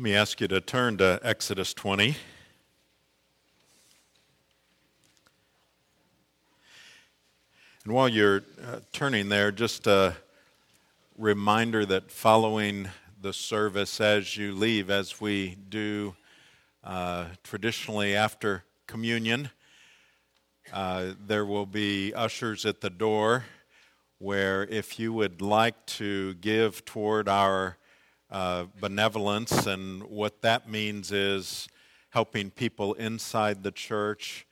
Let me ask you to turn to Exodus 20. And while you're uh, turning there, just a reminder that following the service as you leave, as we do uh, traditionally after communion, uh, there will be ushers at the door where if you would like to give toward our uh, benevolence, and what that means is helping people inside the church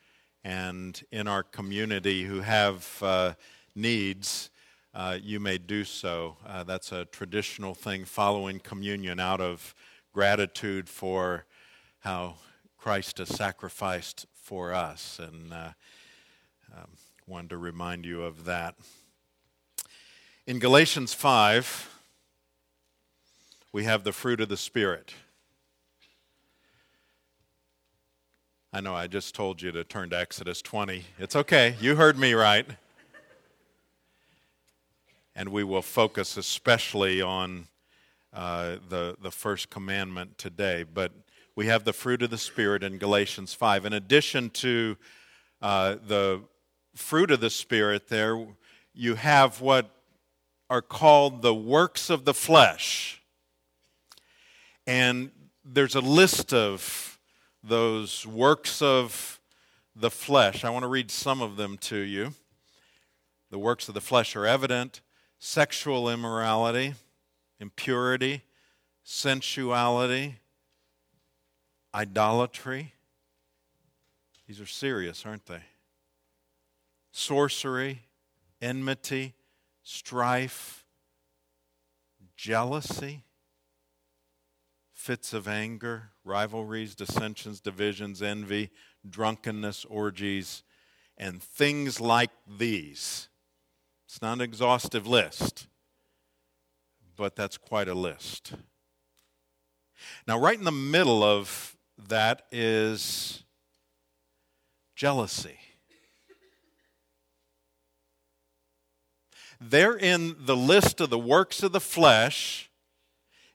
and in our community who have uh, needs, uh, you may do so. Uh, that's a traditional thing following communion out of gratitude for how Christ has sacrificed for us. And uh, um, wanted to remind you of that. In Galatians 5, we have the fruit of the Spirit. I know I just told you to turn to Exodus 20. It's okay, you heard me right. And we will focus especially on uh, the, the first commandment today. But we have the fruit of the Spirit in Galatians 5. In addition to uh, the fruit of the Spirit, there you have what are called the works of the flesh. And there's a list of those works of the flesh. I want to read some of them to you. The works of the flesh are evident sexual immorality, impurity, sensuality, idolatry. These are serious, aren't they? Sorcery, enmity, strife, jealousy fits of anger, rivalries, dissensions, divisions, envy, drunkenness, orgies, and things like these. It's not an exhaustive list, but that's quite a list. Now, right in the middle of that is jealousy. There in the list of the works of the flesh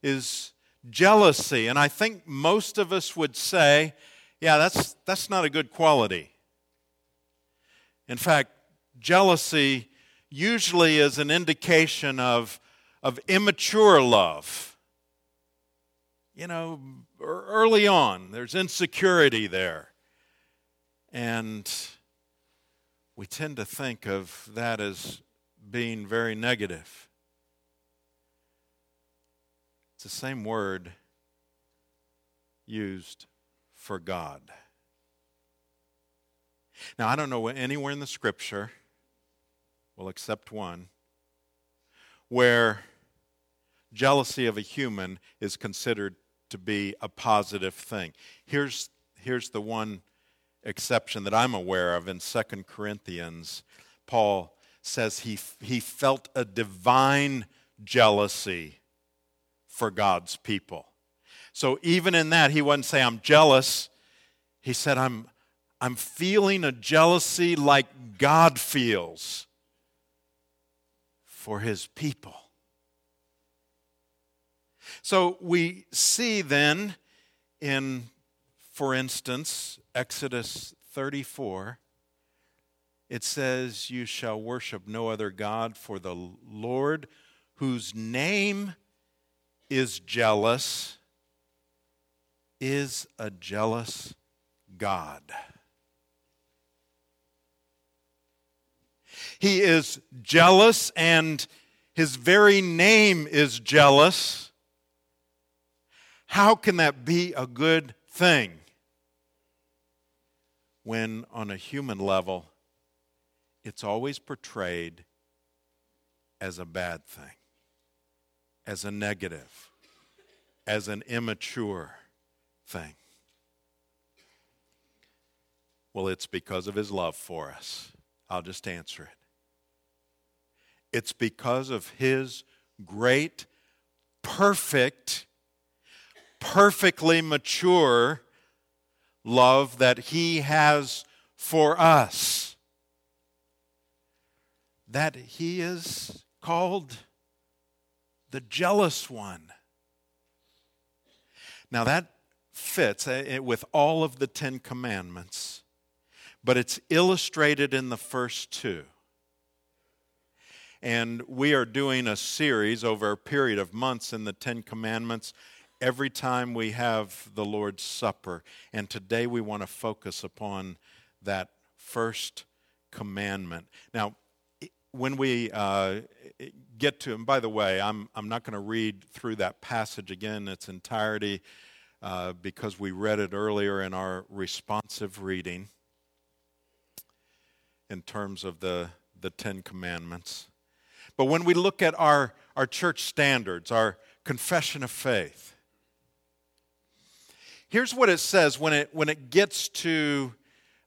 is jealousy. And I think most of us would say, yeah, that's, that's not a good quality. In fact, jealousy usually is an indication of, of immature love. You know, early on, there's insecurity there. And we tend to think of that as being very negative. It's the same word used for God. Now, I don't know anywhere in the scripture, well, except one, where jealousy of a human is considered to be a positive thing. Here's, here's the one exception that I'm aware of in 2 Corinthians. Paul says he, he felt a divine jealousy for God's people. So even in that, he wouldn't say, I'm jealous. He said, I'm, I'm feeling a jealousy like God feels for his people. So we see then in, for instance, Exodus 34, it says, You shall worship no other God, for the Lord, whose name is jealous, is a jealous God. He is jealous, and his very name is jealous. How can that be a good thing when, on a human level, it's always portrayed as a bad thing, as a negative, as an immature thing. Well, it's because of his love for us. I'll just answer it. It's because of his great, perfect, perfectly mature love that he has for us that he is called the jealous one. Now that fits eh, with all of the Ten Commandments, but it's illustrated in the first two. And we are doing a series over a period of months in the Ten Commandments every time we have the Lord's Supper. And today we want to focus upon that first commandment. Now, when we uh, get to, and by the way, I'm, I'm not going to read through that passage again in its entirety uh, because we read it earlier in our responsive reading in terms of the, the Ten Commandments. But when we look at our, our church standards, our confession of faith, here's what it says when it, when it gets to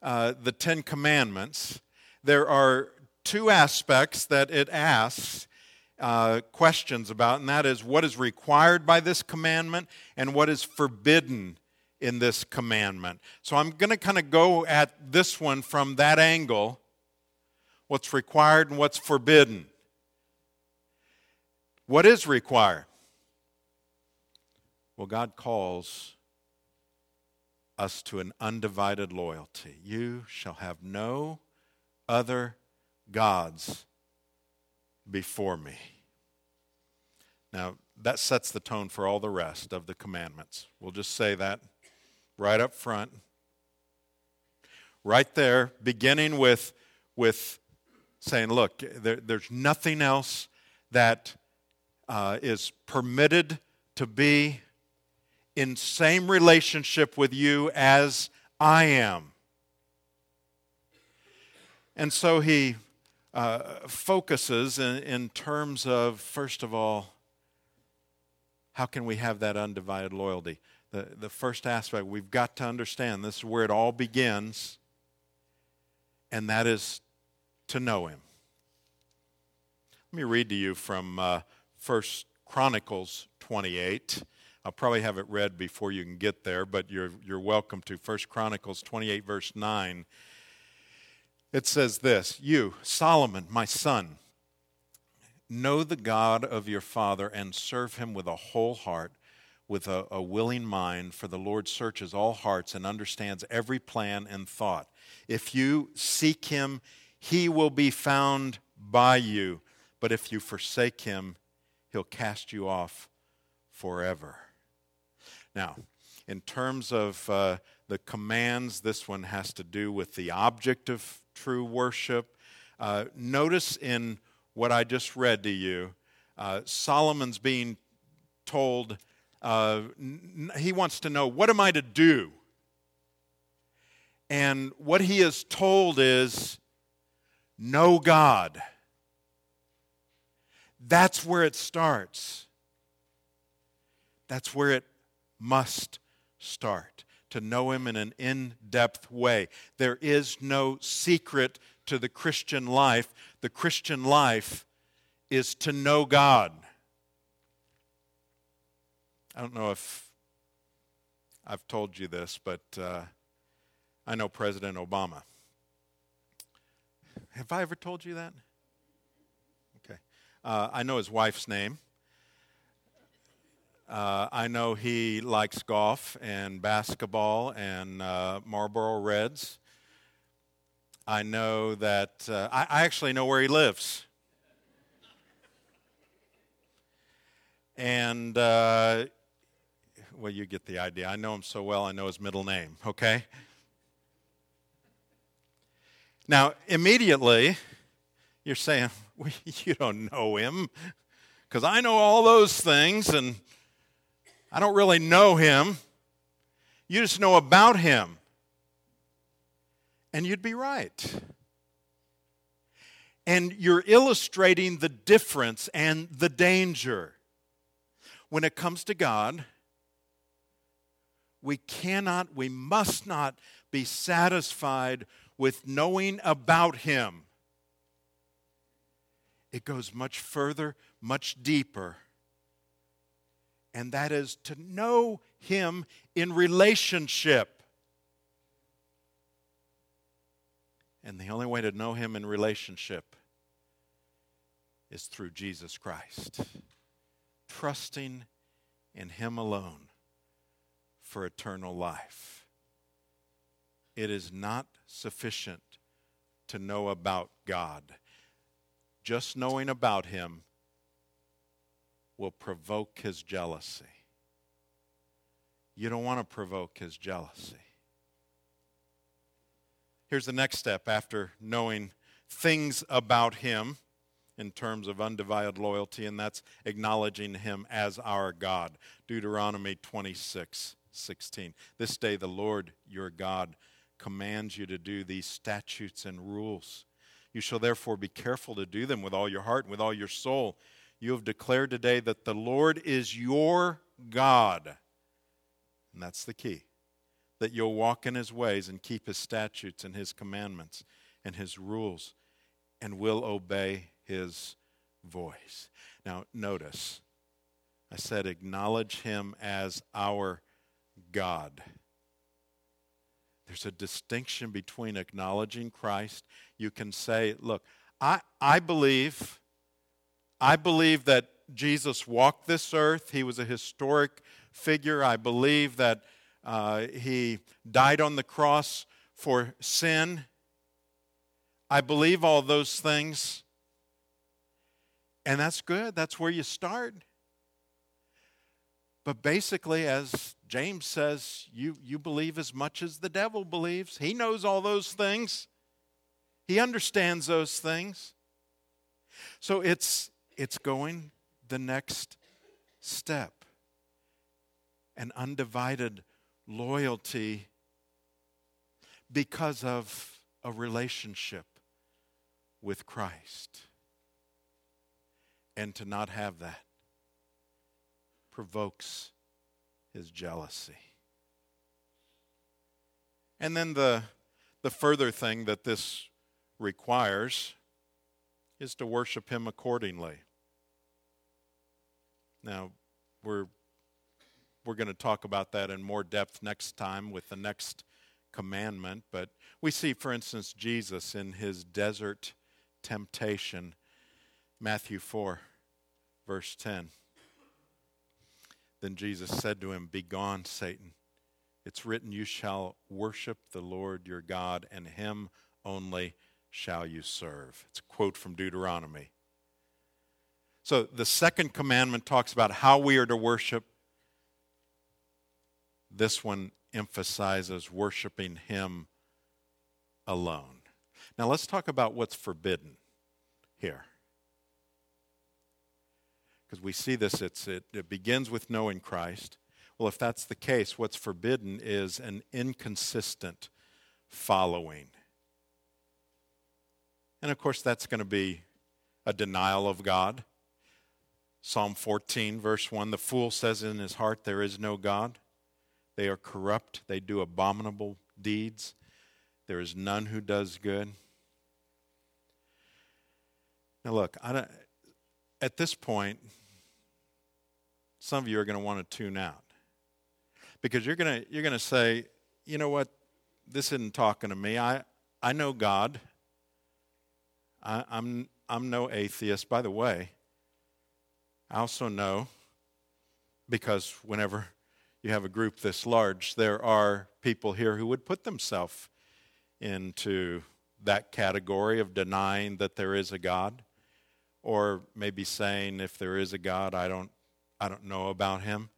uh, the Ten Commandments. There are two aspects that it asks uh, questions about, and that is what is required by this commandment and what is forbidden in this commandment. So I'm going to kind of go at this one from that angle what's required and what's forbidden. What is required? Well, God calls us to an undivided loyalty. You shall have no other gods before me. Now, that sets the tone for all the rest of the commandments. We'll just say that right up front. Right there, beginning with, with saying, look, there, there's nothing else that uh, is permitted to be in same relationship with you as I am. And so he uh, focuses in, in terms of, first of all, how can we have that undivided loyalty? The, the first aspect, we've got to understand this is where it all begins, and that is to know Him. Let me read to you from uh, First Chronicles 28. I'll probably have it read before you can get there, but you're, you're welcome to. First Chronicles 28, verse 9. It says this You, Solomon, my son, know the God of your father and serve him with a whole heart, with a, a willing mind, for the Lord searches all hearts and understands every plan and thought. If you seek him, he will be found by you, but if you forsake him, he'll cast you off forever. Now, in terms of uh, the commands, this one has to do with the object of true worship. Uh, notice in what I just read to you, uh, Solomon's being told, uh, n- he wants to know, what am I to do? And what he is told is, know God. That's where it starts. That's where it must start to know Him in an in depth way. There is no secret to the Christian life. The Christian life is to know God. I don't know if I've told you this, but uh, I know President Obama. Have I ever told you that? Okay. Uh, I know his wife's name. Uh, I know he likes golf and basketball and uh, Marlboro Reds. I know that, uh, I, I actually know where he lives. And, uh, well, you get the idea. I know him so well, I know his middle name, okay? Now, immediately, you're saying, well, you don't know him, because I know all those things, and I don't really know him. You just know about him. And you'd be right. And you're illustrating the difference and the danger. When it comes to God, we cannot, we must not be satisfied with knowing about Him. It goes much further, much deeper and that is to know Him in relationship. And the only way to know Him in relationship is through Jesus Christ. Trusting in Him alone for eternal life. It is not sufficient to know about God. Just knowing about Him will provoke His jealousy. You don't want to provoke His jealousy. Here's the next step after knowing things about Him in terms of undivided loyalty, and that's acknowledging Him as our God. Deuteronomy 26 16. This day the Lord your God commands you to do these statutes and rules. You shall therefore be careful to do them with all your heart and with all your soul. You have declared today that the Lord is your God. And that's the key that you'll walk in his ways and keep his statutes and his commandments and his rules and will obey his voice. Now, notice, I said acknowledge him as our God. There's a distinction between acknowledging Christ. You can say, look, I, I believe, I believe that Jesus walked this earth. He was a historic figure. I believe that uh, he died on the cross for sin. I believe all those things. And that's good. That's where you start. But basically, as James says, you, you believe as much as the devil believes. He knows all those things, he understands those things. So it's, it's going the next step an undivided loyalty because of a relationship with Christ. And to not have that provokes his jealousy. And then the, the further thing that this requires is to worship him accordingly. Now, we're, we're going to talk about that in more depth next time with the next commandment, but we see, for instance, Jesus in his desert temptation, Matthew 4, verse 10. Then Jesus said to him, Begone, Satan. It's written, You shall worship the Lord your God, and him only shall you serve. It's a quote from Deuteronomy. So the second commandment talks about how we are to worship. This one emphasizes worshiping him alone. Now let's talk about what's forbidden here because we see this, it's, it, it begins with knowing Christ. Well, if that's the case, what's forbidden is an inconsistent following. And of course, that's going to be a denial of God. Psalm 14, verse 1 The fool says in his heart, There is no God. They are corrupt, they do abominable deeds. There is none who does good. Now, look, at this point, some of you are going to want to tune out because you're going to you're going to say, you know what, this isn't talking to me. I I know God. I, I'm I'm no atheist. By the way, I also know because whenever you have a group this large, there are people here who would put themselves into that category of denying that there is a God or maybe saying if there is a God, I don't I don't know about him.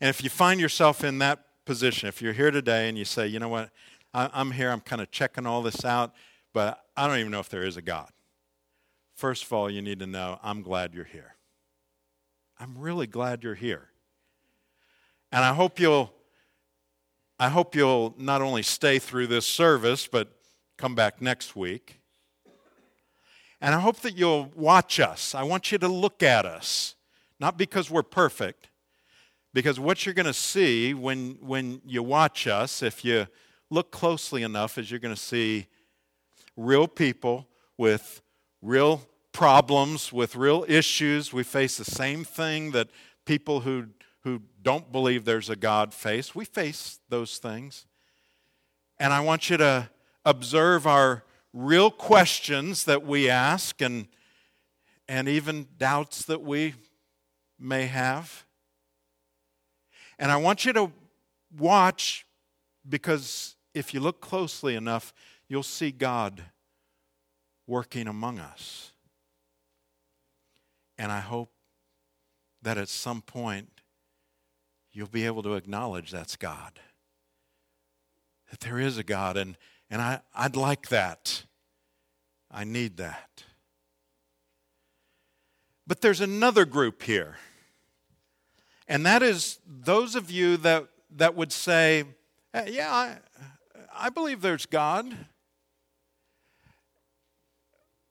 And if you find yourself in that position, if you're here today and you say, you know what, I'm here, I'm kind of checking all this out, but I don't even know if there is a God. First of all, you need to know I'm glad you're here. I'm really glad you're here. And I hope you'll I hope you'll not only stay through this service, but come back next week. And I hope that you'll watch us. I want you to look at us, not because we're perfect, because what you're going to see when, when you watch us, if you look closely enough, is you're going to see real people with real problems, with real issues. We face the same thing that people who, who don't believe there's a God face. We face those things. And I want you to observe our real questions that we ask and, and even doubts that we may have. And I want you to watch because if you look closely enough, you'll see God working among us. And I hope that at some point you'll be able to acknowledge that's God. That there is a God, and, and I, I'd like that. I need that. But there's another group here, and that is those of you that, that would say, uh, Yeah, I, I believe there's God.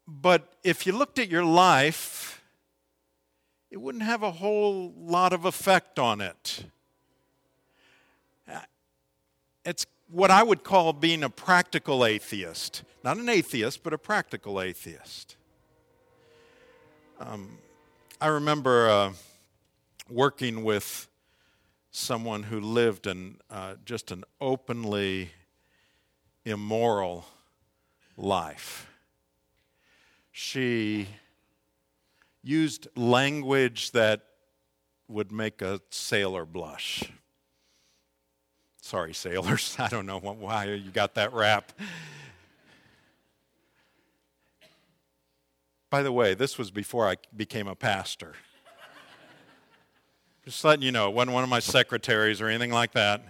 But if you looked at your life, it wouldn't have a whole lot of effect on it. It's what I would call being a practical atheist. Not an atheist, but a practical atheist. Um, I remember uh, working with someone who lived in uh, just an openly immoral life. She used language that would make a sailor blush. Sorry, sailors. I don't know why you got that rap. By the way, this was before I became a pastor. Just letting you know, it wasn't one of my secretaries or anything like that.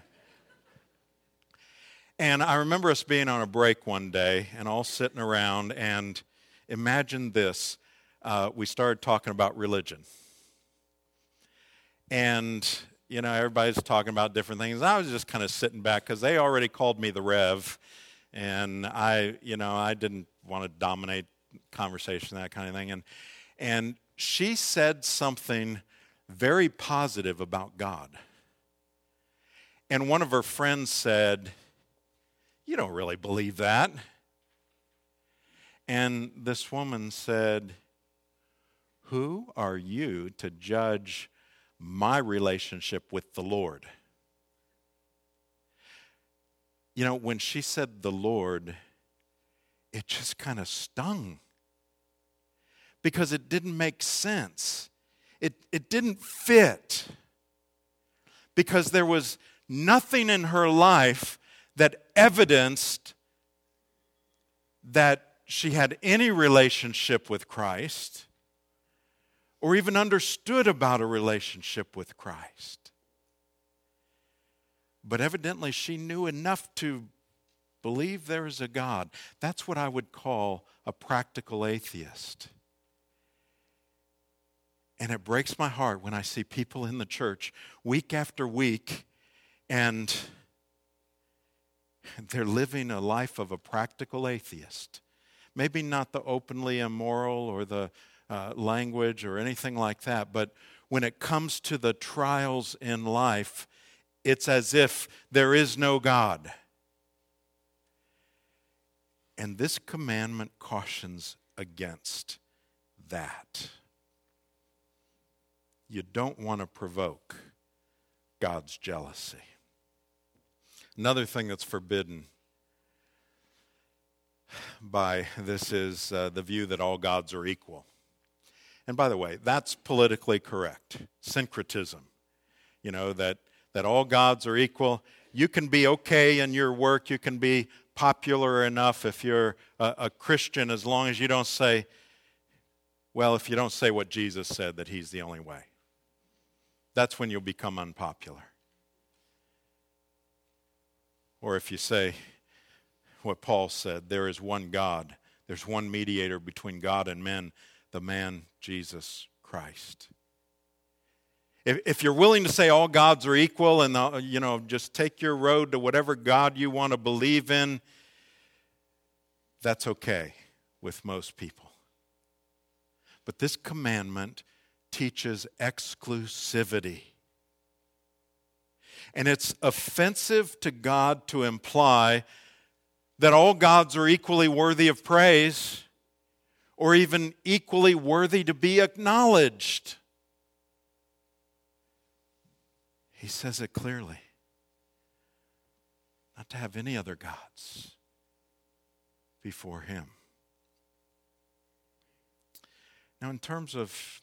And I remember us being on a break one day and all sitting around, and imagine this uh, we started talking about religion. And, you know, everybody's talking about different things. I was just kind of sitting back because they already called me the Rev. And I, you know, I didn't want to dominate conversation, that kind of thing. And, and she said something very positive about God. And one of her friends said, You don't really believe that. And this woman said, who are you to judge my relationship with the Lord? You know, when she said the Lord, it just kind of stung because it didn't make sense. It, it didn't fit because there was nothing in her life that evidenced that she had any relationship with Christ or even understood about a relationship with Christ. But evidently, she knew enough to believe there is a God. That's what I would call a practical atheist. And it breaks my heart when I see people in the church week after week and they're living a life of a practical atheist. Maybe not the openly immoral or the uh, language or anything like that, but when it comes to the trials in life, it's as if there is no God. And this commandment cautions against that. You don't want to provoke God's jealousy. Another thing that's forbidden by this is uh, the view that all gods are equal. And by the way, that's politically correct. Syncretism. You know, that, that all gods are equal. You can be okay in your work, you can be popular enough if you're a, a Christian as long as you don't say, well, if you don't say what Jesus said, that he's the only way. That's when you'll become unpopular. Or if you say what Paul said, there is one God, there's one mediator between God and men, the man Jesus Christ. If, if you're willing to say all gods are equal and, uh, you know, just take your road to whatever God you want to believe in, that's okay with most people. But this commandment teaches exclusivity. And it's offensive to God to imply that all gods are equally worthy of praise or even equally worthy to be acknowledged. He says it clearly not to have any other gods before Him. Now, in terms of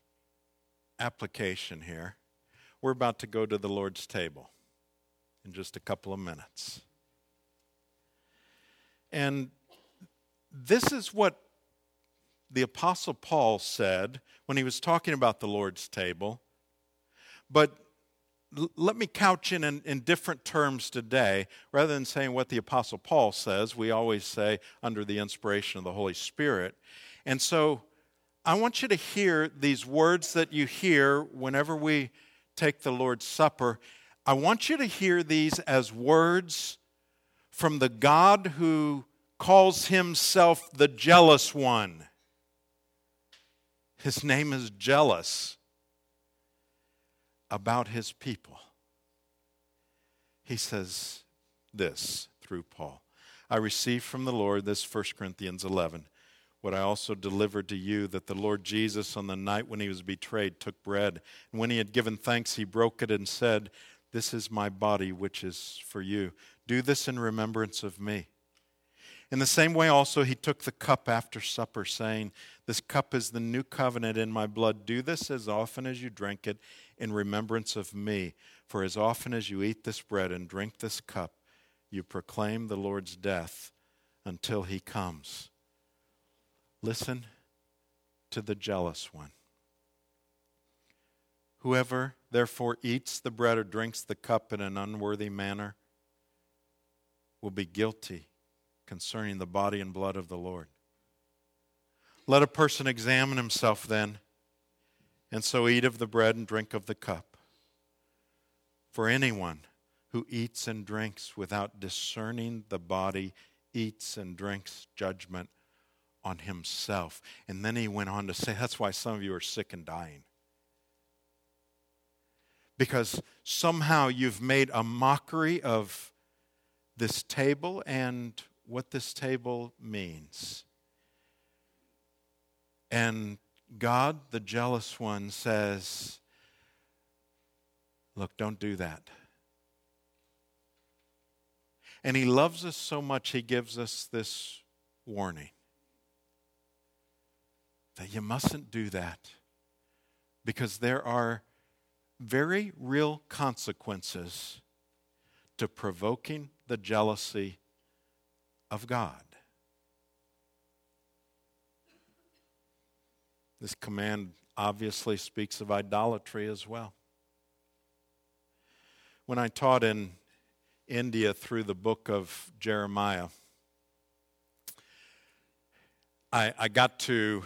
application here, we're about to go to the Lord's table. in just a couple of minutes. And this is what the Apostle Paul said when he was talking about the Lord's table. But let me couch in in different terms today. Rather than saying what the Apostle Paul says, we always say under the inspiration of the Holy Spirit. And so I want you to hear these words that you hear whenever we take the Lord's Supper. I want you to hear these as words from the God who calls himself the jealous one. His name is jealous about his people. He says this through Paul I received from the Lord, this 1 Corinthians 11, what I also delivered to you that the Lord Jesus, on the night when he was betrayed, took bread. And when he had given thanks, he broke it and said, This is my body, which is for you. Do this in remembrance of me. In the same way, also, he took the cup after supper, saying, This cup is the new covenant in my blood. Do this as often as you drink it in remembrance of me. For as often as you eat this bread and drink this cup, you proclaim the Lord's death until he comes. Listen to the jealous one. Whoever therefore eats the bread or drinks the cup in an unworthy manner will be guilty concerning the body and blood of the Lord. Let a person examine himself then, and so eat of the bread and drink of the cup. For anyone who eats and drinks without discerning the body eats and drinks judgment on himself. And then he went on to say, that's why some of you are sick and dying. Because somehow you've made a mockery of this table and what this table means. And God, the jealous one, says, Look, don't do that. And He loves us so much, He gives us this warning that you mustn't do that because there are very real consequences to provoking the jealousy of God. This command obviously speaks of idolatry as well. When I taught in India through the book of Jeremiah, I, I got to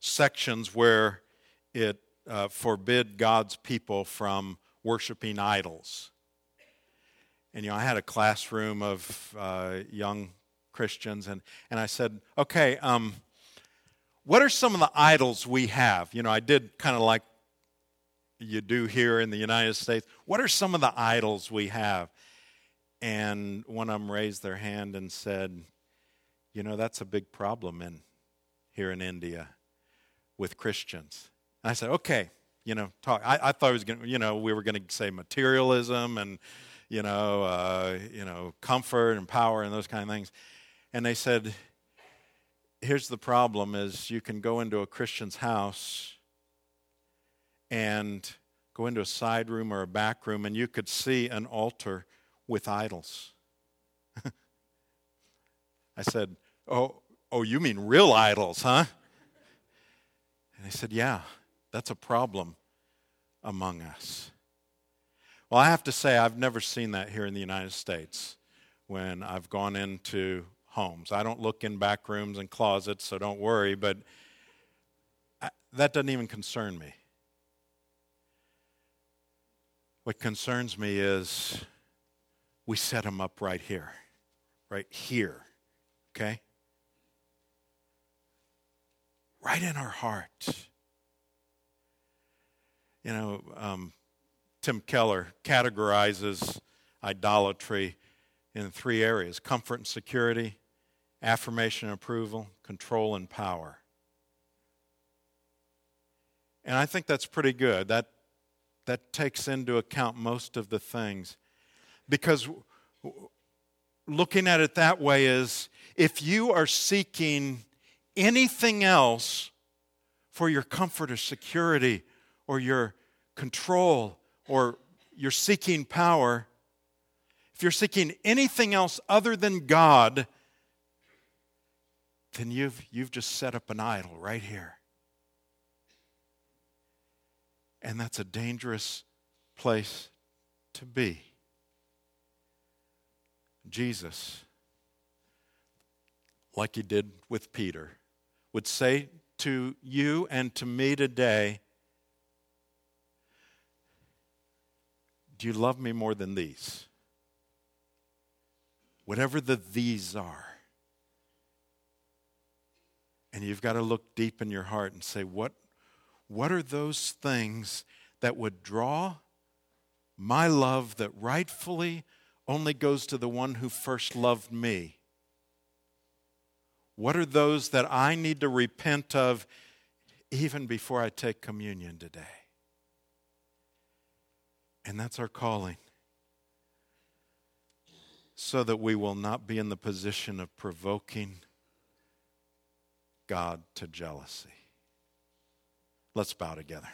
sections where it uh, forbid God's people from worshiping idols. And you know, I had a classroom of uh, young Christians, and, and I said, okay, um, what are some of the idols we have? You know, I did kind of like you do here in the United States. What are some of the idols we have? And one of them raised their hand and said, you know, that's a big problem in here in India with Christians. And I said, okay, you know, talk. I, I thought it was going to, you know, we were going to say materialism and, you know, uh, you know, comfort and power and those kind of things. And they said, here's the problem is you can go into a Christian's house and go into a side room or a back room and you could see an altar with idols. I said, "Oh, oh, you mean real idols, huh?" And they said, "Yeah, that's a problem among us." Well, I have to say I've never seen that here in the United States when I've gone into homes. I don't look in back rooms and closets, so don't worry, but I, that doesn't even concern me. What concerns me is we set them up right here, right here, okay? Right in our heart. You know, um, Tim Keller categorizes idolatry in three areas comfort and security, affirmation and approval, control and power. And I think that's pretty good. That, that takes into account most of the things. Because looking at it that way is if you are seeking anything else for your comfort or security or your control or you're seeking power, if you're seeking anything else other than God, then you've, you've just set up an idol right here. And that's a dangerous place to be. Jesus, like he did with Peter, would say to you and to me today, Do you love me more than these? Whatever the these are. And you've got to look deep in your heart and say, What, what are those things that would draw my love that rightfully only goes to the one who first loved me? What are those that I need to repent of even before I take communion today? And that's our calling. So that we will not be in the position of provoking God to jealousy. Let's bow together.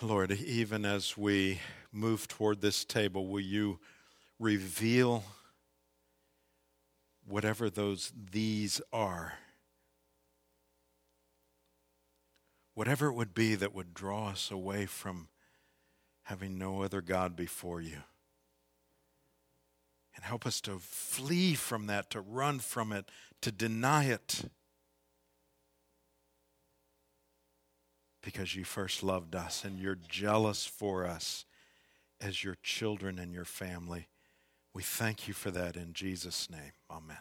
Lord, even as we move toward this table, will you reveal whatever those these are? Whatever it would be that would draw us away from having no other God before you. And help us to flee from that, to run from it, to deny it. because you first loved us and you're jealous for us as your children and your family. We thank you for that in Jesus' name. Amen.